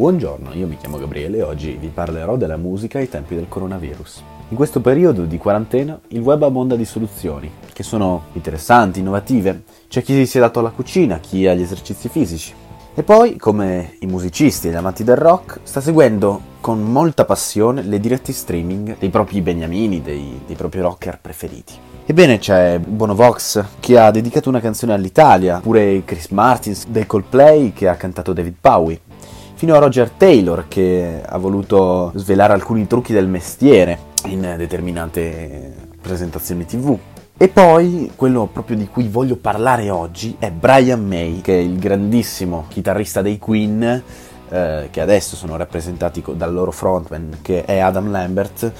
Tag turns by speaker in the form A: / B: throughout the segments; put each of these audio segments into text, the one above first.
A: Buongiorno, io mi chiamo Gabriele e oggi vi parlerò della musica ai tempi del coronavirus. In questo periodo di quarantena il web abbonda di soluzioni che sono interessanti, innovative. C'è chi si è dato alla cucina, chi agli esercizi fisici. E poi, come i musicisti e gli amanti del rock, sta seguendo con molta passione le dirette streaming dei propri beniamini, dei, dei propri rocker preferiti. Ebbene c'è Bono Vox che ha dedicato una canzone all'Italia, oppure Chris Martins dei Coldplay che ha cantato David Bowie, fino a Roger Taylor che ha voluto svelare alcuni trucchi del mestiere in determinate presentazioni tv. E poi quello proprio di cui voglio parlare oggi è Brian May, che è il grandissimo chitarrista dei Queen, eh, che adesso sono rappresentati dal loro frontman, che è Adam Lambert,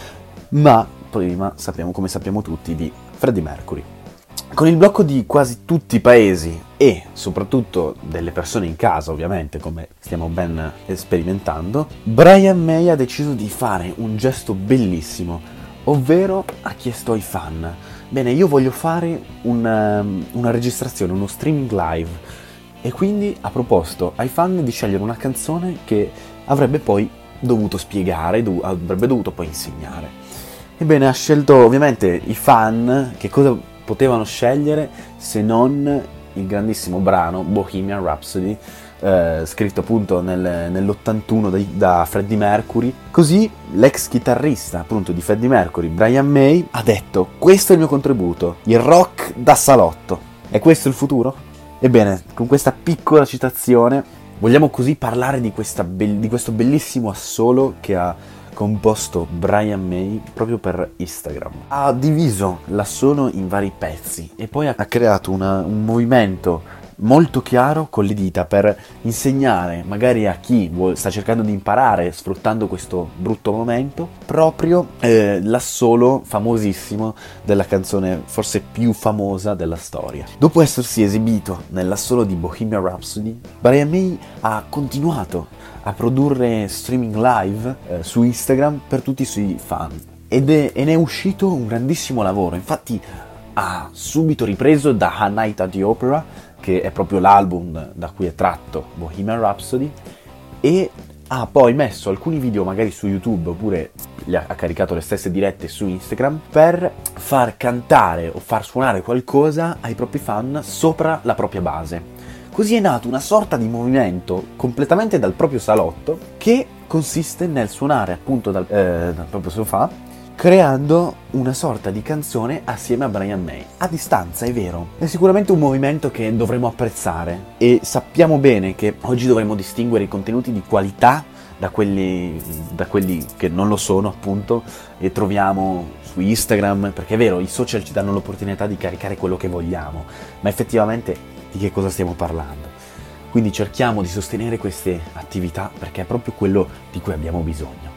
A: ma prima sappiamo, come sappiamo tutti, di Freddie Mercury. Con il blocco di quasi tutti i paesi e soprattutto delle persone in casa, ovviamente, come stiamo ben sperimentando, Brian May ha deciso di fare un gesto bellissimo, ovvero ha chiesto ai fan Bene, io voglio fare una, um, una registrazione, uno streaming live e quindi ha proposto ai fan di scegliere una canzone che avrebbe poi dovuto spiegare, dov- avrebbe dovuto poi insegnare. Ebbene, ha scelto ovviamente i fan che cosa potevano scegliere se non il grandissimo brano Bohemian Rhapsody eh, scritto appunto nel, nell'81 da, da, Freddie Mercury. Così l'ex chitarrista appunto di Freddie Mercury, Brian May, ha detto questo è il mio contributo, il rock da salotto. È questo il futuro? Ebbene, con questa piccola citazione vogliamo così parlare di, be- di questo bellissimo assolo che ha composto Brian May proprio per Instagram. Ha diviso l'assolo in vari pezzi e poi ha creato una, un movimento molto chiaro con le dita per insegnare magari a chi sta cercando di imparare sfruttando questo brutto momento proprio eh, l'assolo famosissimo della canzone forse più famosa della storia. Dopo essersi esibito nell'assolo di Bohemian Rhapsody, Brian May ha continuato a produrre streaming live eh, su Instagram per tutti i suoi fan ed è, ne è uscito un grandissimo lavoro, infatti ha subito ripreso da A Night at the Opera che è proprio l'album da cui è tratto Bohemian Rhapsody, e ha poi messo alcuni video magari su YouTube oppure ha caricato le stesse dirette su Instagram per far cantare o far suonare qualcosa ai propri fan sopra la propria base. Così è nato una sorta di movimento completamente dal proprio salotto che consiste nel suonare appunto dal, eh, dal proprio sofà creando una sorta di canzone assieme a Brian May. A distanza, è vero. È sicuramente un movimento che dovremmo apprezzare e sappiamo bene che oggi dovremmo distinguere i contenuti di qualità da quelli, da quelli che non lo sono, appunto, e troviamo su Instagram, perché è vero, i social ci danno l'opportunità di caricare quello che vogliamo, ma effettivamente di che cosa stiamo parlando? Quindi cerchiamo di sostenere queste attività perché è proprio quello di cui abbiamo bisogno.